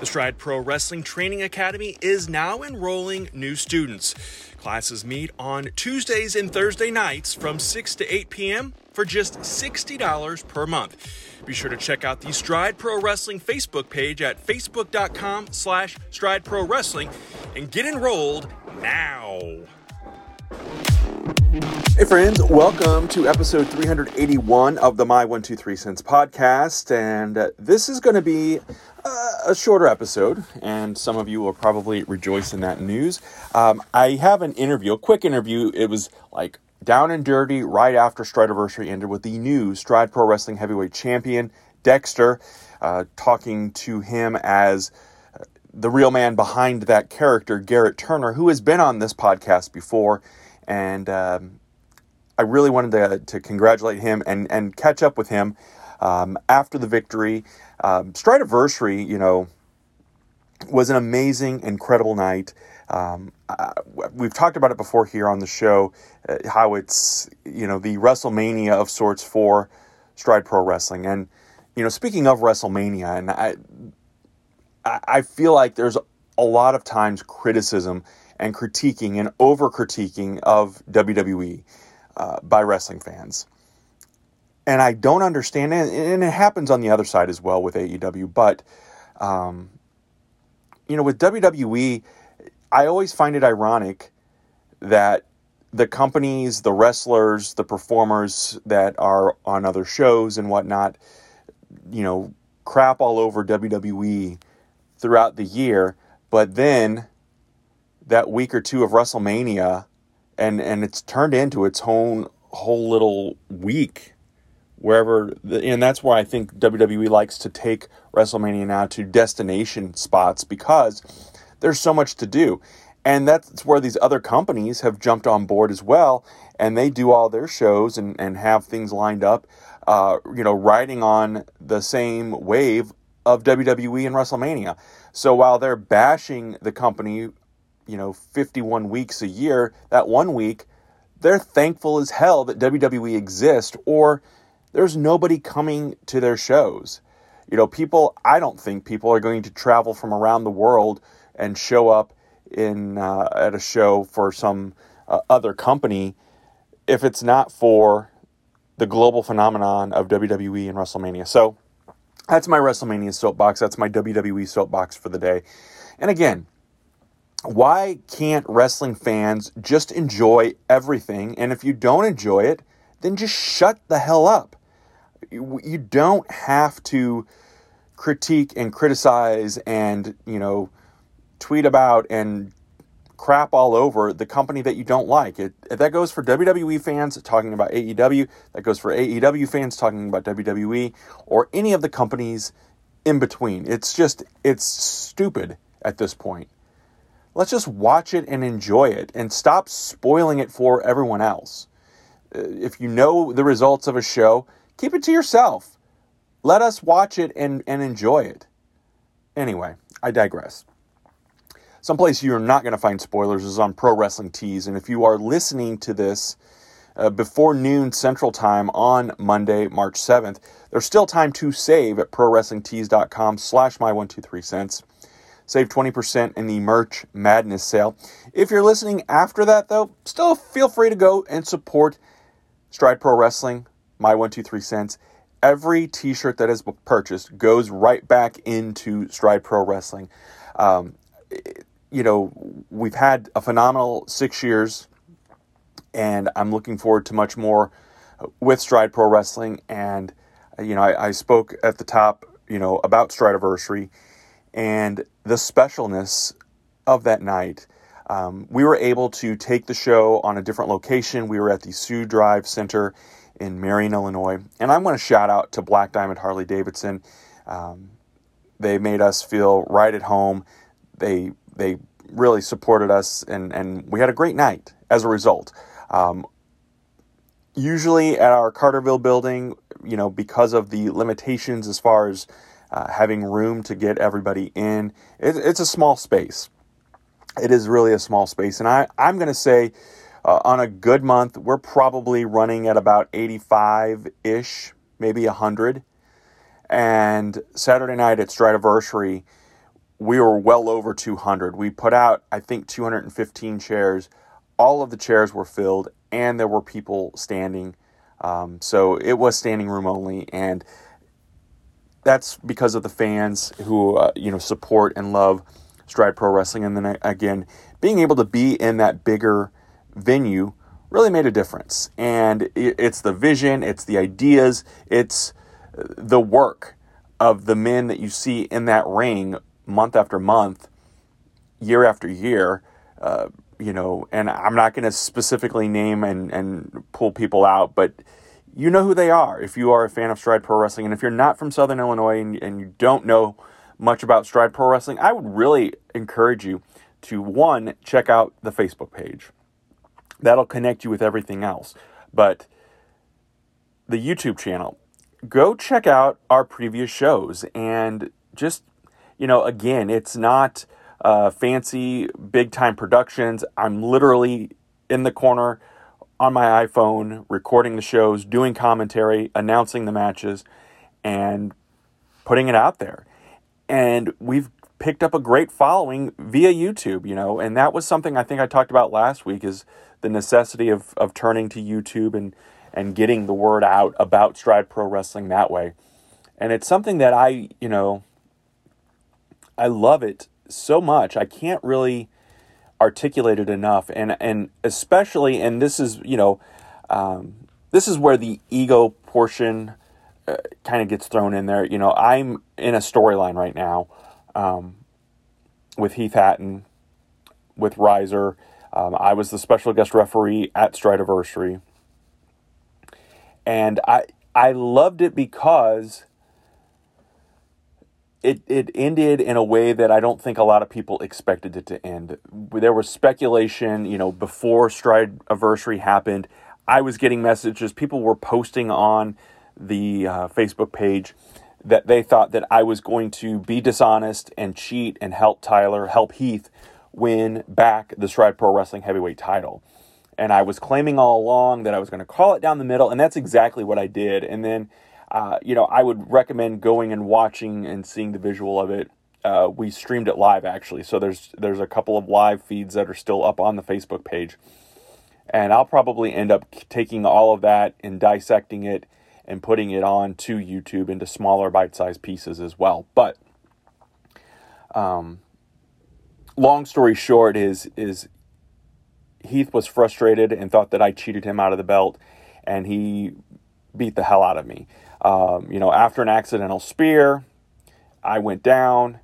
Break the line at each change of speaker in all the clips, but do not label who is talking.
The Stride Pro Wrestling Training Academy is now enrolling new students. Classes meet on Tuesdays and Thursday nights from 6 to 8 p.m. for just $60 per month. Be sure to check out the Stride Pro Wrestling Facebook page at facebook.com slash stride pro wrestling and get enrolled now.
Hey friends, welcome to episode 381 of the My 123 Cents podcast. And uh, this is going to be a shorter episode, and some of you will probably rejoice in that news. Um, I have an interview, a quick interview. It was like down and dirty right after Strideanniversary ended with the new Stride Pro Wrestling Heavyweight Champion, Dexter, uh, talking to him as uh, the real man behind that character, Garrett Turner, who has been on this podcast before. And um, I really wanted to, to congratulate him and, and catch up with him um, after the victory. Um, Strideanniversary, you know, was an amazing, incredible night. Um, we've talked about it before here on the show, uh, how it's, you know, the WrestleMania of sorts for Stride Pro Wrestling. And, you know, speaking of WrestleMania, and I, I I feel like there's a lot of times criticism and critiquing and over critiquing of WWE uh, by wrestling fans. And I don't understand it, and it happens on the other side as well with AEW. But, um, you know, with WWE, I always find it ironic that the companies, the wrestlers, the performers that are on other shows and whatnot, you know, crap all over WWE throughout the year, but then that week or two of WrestleMania, and and it's turned into its own whole little week, wherever, and that's why I think WWE likes to take WrestleMania now to destination spots because there's so much to do, and that's where these other companies have jumped on board as well, and they do all their shows and and have things lined up, uh, you know, riding on the same wave of WWE and WrestleMania. So while they're bashing the company you know 51 weeks a year that one week they're thankful as hell that WWE exists or there's nobody coming to their shows you know people I don't think people are going to travel from around the world and show up in uh, at a show for some uh, other company if it's not for the global phenomenon of WWE and WrestleMania so that's my WrestleMania soapbox that's my WWE soapbox for the day and again why can't wrestling fans just enjoy everything? And if you don't enjoy it, then just shut the hell up. You don't have to critique and criticize and, you know, tweet about and crap all over the company that you don't like. It, that goes for WWE fans talking about AEW, that goes for AEW fans talking about WWE, or any of the companies in between. It's just, it's stupid at this point. Let's just watch it and enjoy it and stop spoiling it for everyone else. Uh, If you know the results of a show, keep it to yourself. Let us watch it and, and enjoy it. Anyway, I digress. Someplace you're not going to find spoilers is on Pro Wrestling Tees. And if you are listening to this uh, before noon Central Time on Monday, March 7th, there's still time to save at ProWrestlingTees.com slash my 123 cents. Save 20% in the merch madness sale. If you're listening after that, though, still feel free to go and support Stride Pro Wrestling, my 123 cents. Every t shirt that is purchased goes right back into Stride Pro Wrestling. Um, you know, we've had a phenomenal six years, and I'm looking forward to much more with Stride Pro Wrestling. And, you know, I, I spoke at the top, you know, about Stridiversary and the specialness of that night. Um, we were able to take the show on a different location. We were at the Sioux Drive Center in Marion, Illinois. And I want to shout out to Black Diamond Harley Davidson. Um, they made us feel right at home. They they really supported us, and, and we had a great night as a result. Um, usually at our Carterville building, you know, because of the limitations as far as uh, having room to get everybody in, it, it's a small space. It is really a small space. And I, I'm going to say uh, on a good month, we're probably running at about 85 ish, maybe 100. And Saturday night at Stridiversary, we were well over 200. We put out, I think, 215 chairs. All of the chairs were filled, and there were people standing. Um, so it was standing room only, and that's because of the fans who uh, you know support and love Stride Pro Wrestling. And then again, being able to be in that bigger venue really made a difference. And it's the vision, it's the ideas, it's the work of the men that you see in that ring month after month, year after year. Uh, you know, and I'm not going to specifically name and, and pull people out, but you know who they are if you are a fan of Stride Pro Wrestling. And if you're not from Southern Illinois and, and you don't know much about Stride Pro Wrestling, I would really encourage you to one, check out the Facebook page. That'll connect you with everything else. But the YouTube channel, go check out our previous shows and just, you know, again, it's not uh, fancy big time productions. I'm literally in the corner on my iPhone recording the shows, doing commentary, announcing the matches, and putting it out there. And we've picked up a great following via YouTube, you know, and that was something I think I talked about last week is the necessity of, of turning to YouTube and, and getting the word out about Stride Pro Wrestling that way. And it's something that I, you know, I love it so much. I can't really articulate it enough. And, and especially, and this is, you know, um, this is where the ego portion uh, kind of gets thrown in there. You know, I'm in a storyline right now um, with Heath Hatton, with Riser. Um, I was the special guest referee at Stridiversary. And I I loved it because it, it ended in a way that I don't think a lot of people expected it to end. There was speculation, you know, before Stridiversary happened. I was getting messages. People were posting on the uh, Facebook page that they thought that I was going to be dishonest and cheat and help Tyler, help Heath win back the Stride Pro Wrestling Heavyweight title. And I was claiming all along that I was going to call it down the middle, and that's exactly what I did. And then, uh, you know, I would recommend going and watching and seeing the visual of it. Uh, we streamed it live actually, so there's there's a couple of live feeds that are still up on the Facebook page, and I'll probably end up taking all of that and dissecting it and putting it on to YouTube into smaller bite-sized pieces as well. But um, long story short is is Heath was frustrated and thought that I cheated him out of the belt, and he beat the hell out of me. Um, you know, after an accidental spear, I went down.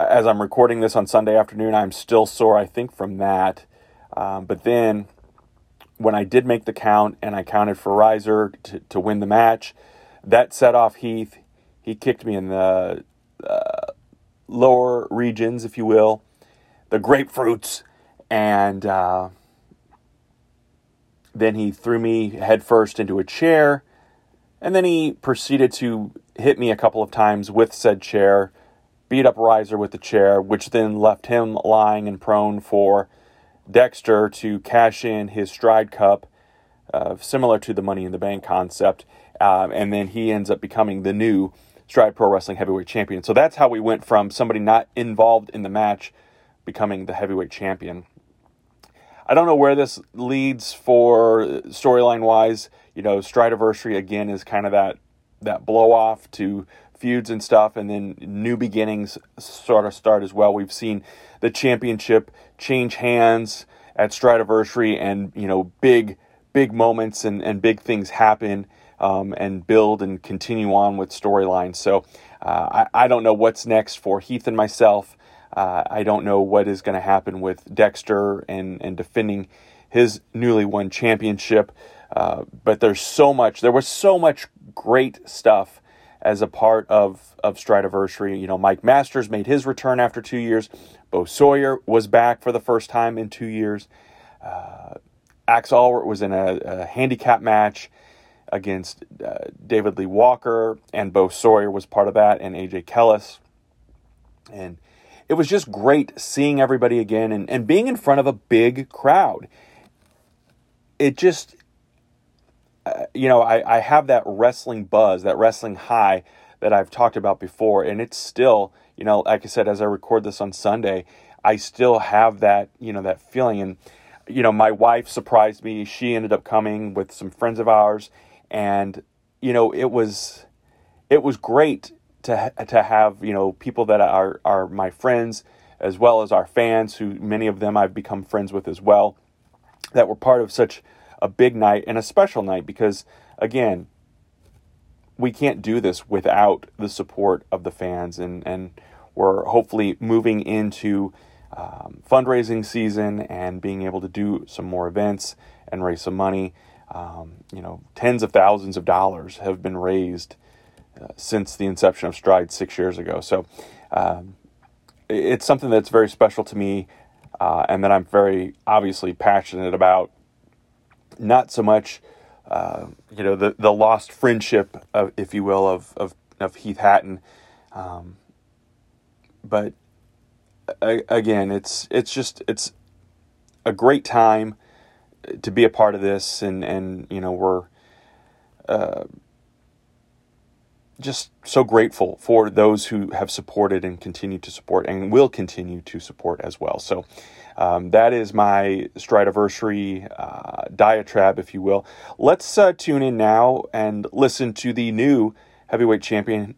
As I'm recording this on Sunday afternoon, I'm still sore, I think, from that. Um, but then when I did make the count and I counted for Riser to, to win the match, that set off Heath. He kicked me in the uh, lower regions, if you will, the grapefruits, and uh, then he threw me headfirst into a chair, and then he proceeded to hit me a couple of times with said chair, beat up Riser with the chair, which then left him lying and prone for Dexter to cash in his stride cup, uh, similar to the Money in the Bank concept, um, and then he ends up becoming the new Stride Pro Wrestling Heavyweight Champion. So that's how we went from somebody not involved in the match becoming the heavyweight champion. I don't know where this leads for storyline wise. You know, Stridiversary again is kind of that that blow off to feuds and stuff, and then new beginnings sort of start as well. We've seen the championship change hands at Stridiversary, and you know, big big moments and, and big things happen um, and build and continue on with storylines. So uh, I, I don't know what's next for Heath and myself. Uh, I don't know what is going to happen with Dexter and, and defending his newly won championship. Uh, but there's so much, there was so much great stuff as a part of, of Stridiversary. You know, Mike Masters made his return after two years. Bo Sawyer was back for the first time in two years. Uh, Axe Allred was in a, a handicap match against uh, David Lee Walker, and Bo Sawyer was part of that, and AJ Kellis. And it was just great seeing everybody again and, and being in front of a big crowd. It just, you know, I, I have that wrestling buzz, that wrestling high that I've talked about before, and it's still, you know, like I said, as I record this on Sunday, I still have that, you know, that feeling. And, you know, my wife surprised me. She ended up coming with some friends of ours, and you know, it was it was great to to have you know people that are are my friends as well as our fans, who many of them I've become friends with as well, that were part of such a big night and a special night because again, we can't do this without the support of the fans, and and we're hopefully moving into um, fundraising season and being able to do some more events and raise some money. Um, you know, tens of thousands of dollars have been raised uh, since the inception of Stride six years ago. So um, it's something that's very special to me uh, and that I'm very obviously passionate about. Not so much, uh, you know, the, the lost friendship, of, if you will, of, of, of Heath Hatton. Um, but again, it's it's just it's a great time to be a part of this, and and you know we're uh, just so grateful for those who have supported and continue to support and will continue to support as well. So. Um, that is my Stridiversary uh, diatribe, if you will. Let's uh, tune in now and listen to the new heavyweight champion,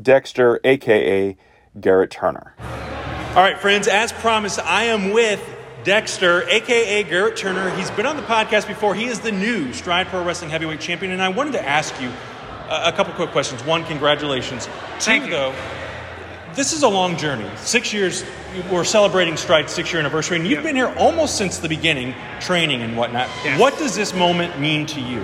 Dexter, aka Garrett Turner.
All right, friends, as promised, I am with Dexter, aka Garrett Turner. He's been on the podcast before. He is the new Stride Pro Wrestling Heavyweight Champion, and I wanted to ask you a, couple quick questions. One, congratulations.
Thank
Two,
you.
though, this is a long journey. Six years, we're celebrating Stride's six year anniversary, and you've
Yep.
been here almost since the beginning, training and whatnot.
Yes.
What does this moment mean to you?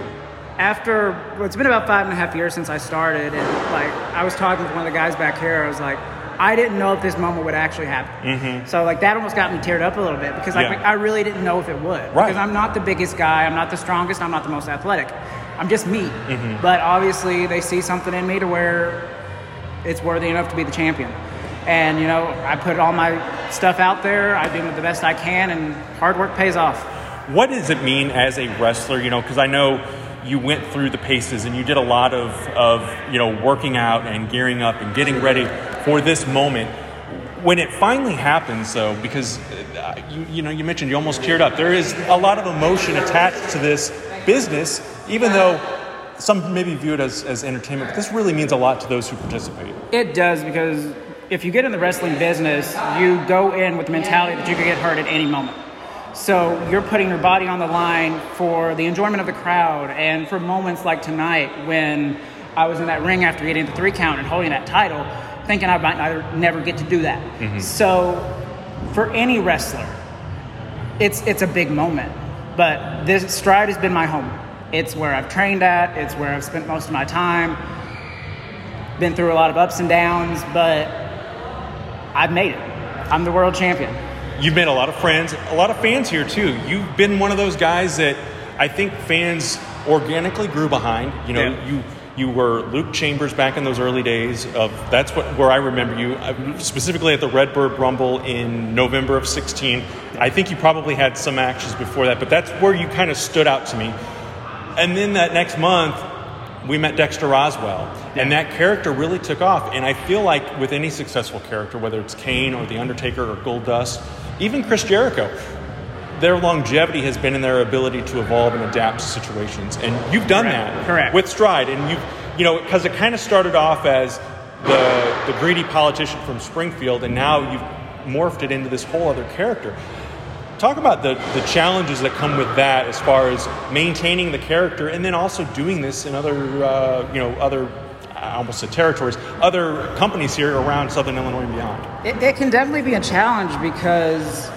After, well, it's been about five and a half years since I started, and like I was talking with one of the guys back here, I was like, I didn't know if this moment would actually happen. So like that almost got me teared up a little bit because like
Mm-hmm.
I really didn't know if it would.
Right.
Because I'm not the biggest guy, I'm not the strongest, I'm not the most athletic. I'm just me.
Mm-hmm.
But obviously they see something in me to where it's worthy enough to be the champion. And you know, I put all my stuff out there. I do the best I can, and hard work pays off.
What does it mean as a wrestler? You know, because I know you went through the paces and you did a lot of, of, you know, working out and gearing up and getting ready for this moment. When it finally happens, though, because uh, you, you know, you mentioned you almost teared up. There is a lot of emotion attached to this business, even though some maybe view it as, as entertainment. But this really means a lot to those who participate.
It does because if you get in the wrestling business, you go in with the mentality that you could get hurt at any moment. So you're putting your body on the line for the enjoyment of the crowd and for moments like tonight when I was in that ring after getting the three count and holding that title, thinking I might not- never get to do that. Mm-hmm. So for any wrestler, it's it's a big moment. But this stride has been my home. It's where I've trained at. It's where I've spent most of my time. Been through a lot of ups and downs, but I've made it. I'm the world champion.
You've made a lot of friends, a lot of fans here too. You've been one of those guys that I think fans organically grew behind. You know,
Yeah.
you you were Luke Chambers back in those early days of that's what where I remember you uh, specifically at the Redbird Rumble in November of 16. I think you probably had some actions before that, but that's where you kind of stood out to me. And then that next month, we met Dexter Roswell, and that character really took off. And I feel like with any successful character, whether it's Kane or The Undertaker or Goldust, even Chris Jericho, their longevity has been in their ability to evolve and adapt to situations. And you've done
Correct.
that
Correct.
with Stride. And you've, you know, because it kind of started off as the the greedy politician from Springfield, and now you've morphed it into this whole other character. Talk about the, the challenges that come with that, as far as maintaining the character, and then also doing this in other uh, you know other I almost said territories, other companies here around Southern Illinois and beyond.
It, it can definitely be a challenge because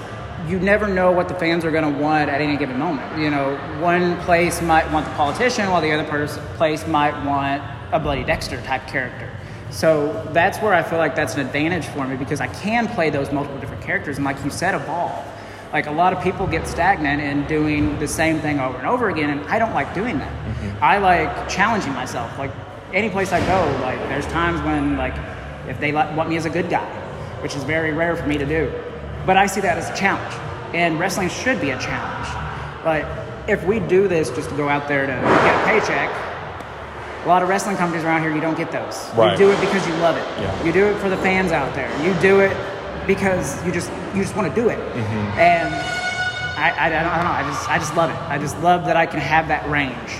you never know what the fans are going to want at any given moment. You know, one place might want the politician, while the other place might want a Bloody Dexter type character. So that's where I feel like that's an advantage for me because I can play those multiple different characters and, like you said, evolve. Like a lot of people get stagnant in doing the same thing over and over again, and I don't like doing that. Mm-hmm. I like challenging myself. Like any place I go, like there's times when like if they want me as a good guy, which is very rare for me to do, but I see that as a challenge, and wrestling should be a challenge. But if we do this just to go out there to get a paycheck, a lot of wrestling companies around here you don't get those. Right. You do it because you love it. Yeah. You do it for the fans out there. You do it because you just you just want to do it. Mm-hmm. And I, I, I, don't, I don't know. I just I just love it. I just love that I can have that range.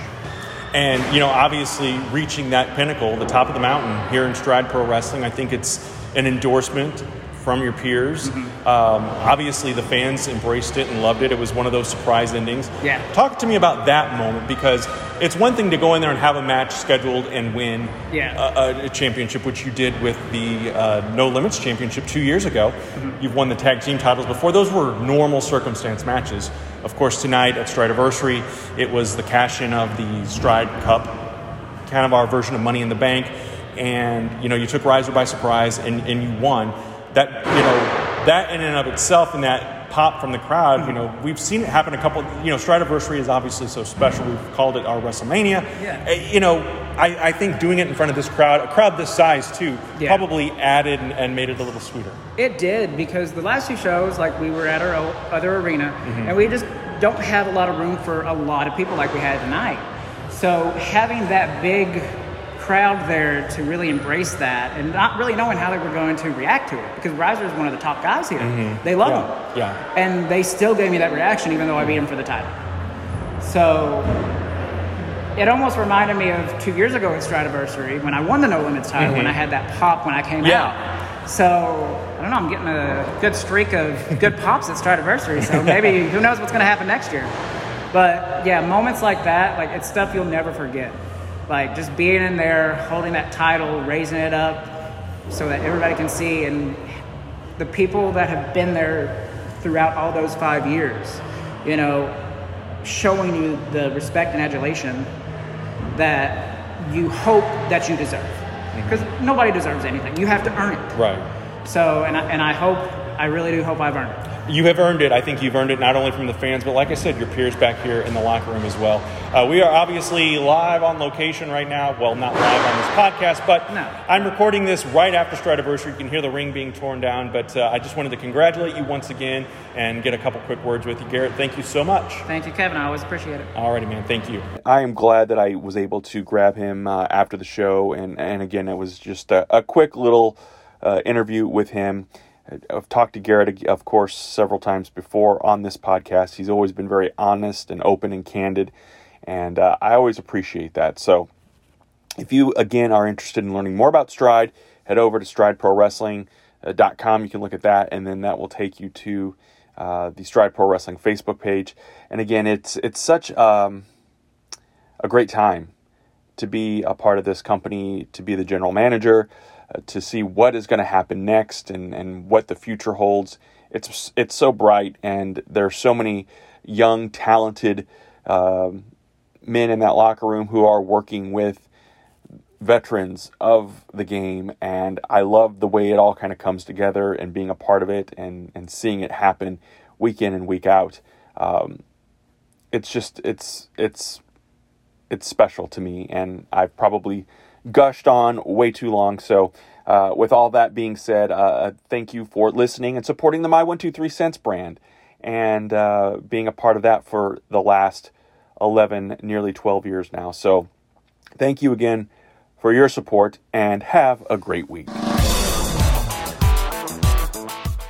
And, you know, obviously reaching that pinnacle, the top of the mountain here in Stride Pro Wrestling, I think it's an endorsement from your peers. Mm-hmm. Um, obviously, the fans embraced it and loved it. It was one of those surprise endings.
Yeah.
Talk to me about that moment because it's one thing to go in there and have a match scheduled and win
yeah.
a, a, championship, which you did with the uh, No Limits Championship two years ago. Mm-hmm. You've won the tag team titles before. Those were normal circumstance matches. Of course, tonight at Stridiversary, it was the cash in of the Stride Cup, kind of our version of Money in the Bank. And you know, you took Riser by surprise and, and you won that you know that in and of itself and that pop from the crowd, you know, we've seen it happen a couple. You know, Stridiversary is obviously so special. We've called it our WrestleMania.
Yeah. Eh,
you know, I, I think doing it in front of this crowd, a crowd this size too, yeah. probably added and, and, made it a little sweeter.
It did because the last two shows, like we were at our other arena, mm-hmm. and we just don't have a lot of room for a lot of people like we had tonight. So having that big crowd there to really embrace that and not really knowing how they were going to react to it because Riser is one of the top guys here. Mm-hmm. They love
yeah.
him.
Yeah.
And they still gave me that reaction even though I beat him for the title. So it almost reminded me of two years ago at Stridiversary when I won the No Limits title mm-hmm. when I had that pop when I came
yeah.
out. So I don't know, I'm getting a good streak of good pops at Stridiversary. So maybe who knows what's going to happen next year. But yeah, moments like that, like it's stuff you'll never forget. Like just being in there, holding that title, raising it up so that everybody can see, and the people that have been there throughout all those five years, you know, showing you the respect and adulation that you hope that you deserve. Because mm-hmm. nobody deserves anything. You have to earn it.
Right.
So, and I, and I hope, I really do hope I've earned it
you have earned it. I think you've earned it not only from the fans, but like I said, your peers back here in the locker room as well. Uh, we are obviously live on location right now. Well, not live on this podcast, but
no.
I'm recording this right after Stridiversary. You can hear the ring being torn down, but uh, I just wanted to congratulate you once again and get a couple quick words with you. Garrett, thank you so much.
Thank you, Kevin. I always appreciate it.
Alrighty, man. Thank you.
I am glad that I was able to grab him uh, after the show, and, and again, it was just a, a quick little uh, interview with him. I've talked to Garrett, of course, several times before on this podcast. He's always been very honest and open and candid, and uh, I always appreciate that. So, if you again are interested in learning more about Stride, head over to strideprowrestling.com. You can look at that, and then that will take you to uh, the Stride Pro Wrestling Facebook page. And again, it's it's such um, a great time to be a part of this company, to be the general manager. Uh, to see what is going to happen next and, and what the future holds. It's it's so bright, and there are so many young, talented uh, men in that locker room who are working with veterans of the game, and I love the way it all kind of comes together and being a part of it and and seeing it happen week in and week out. Um, it's just it's it's it's special to me, and I've probably gushed on way too long. So, uh, with all that being said, uh, uh thank you for listening and supporting the My One Two Three Cents brand and uh, being a part of that for the last 11, nearly 12 years now. So, thank you again for your support and have a great week.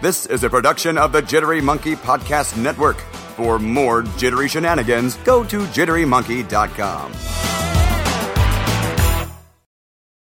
This is a production of the Jittery Monkey Podcast Network. For more jittery shenanigans, go to jitterymonkey.com.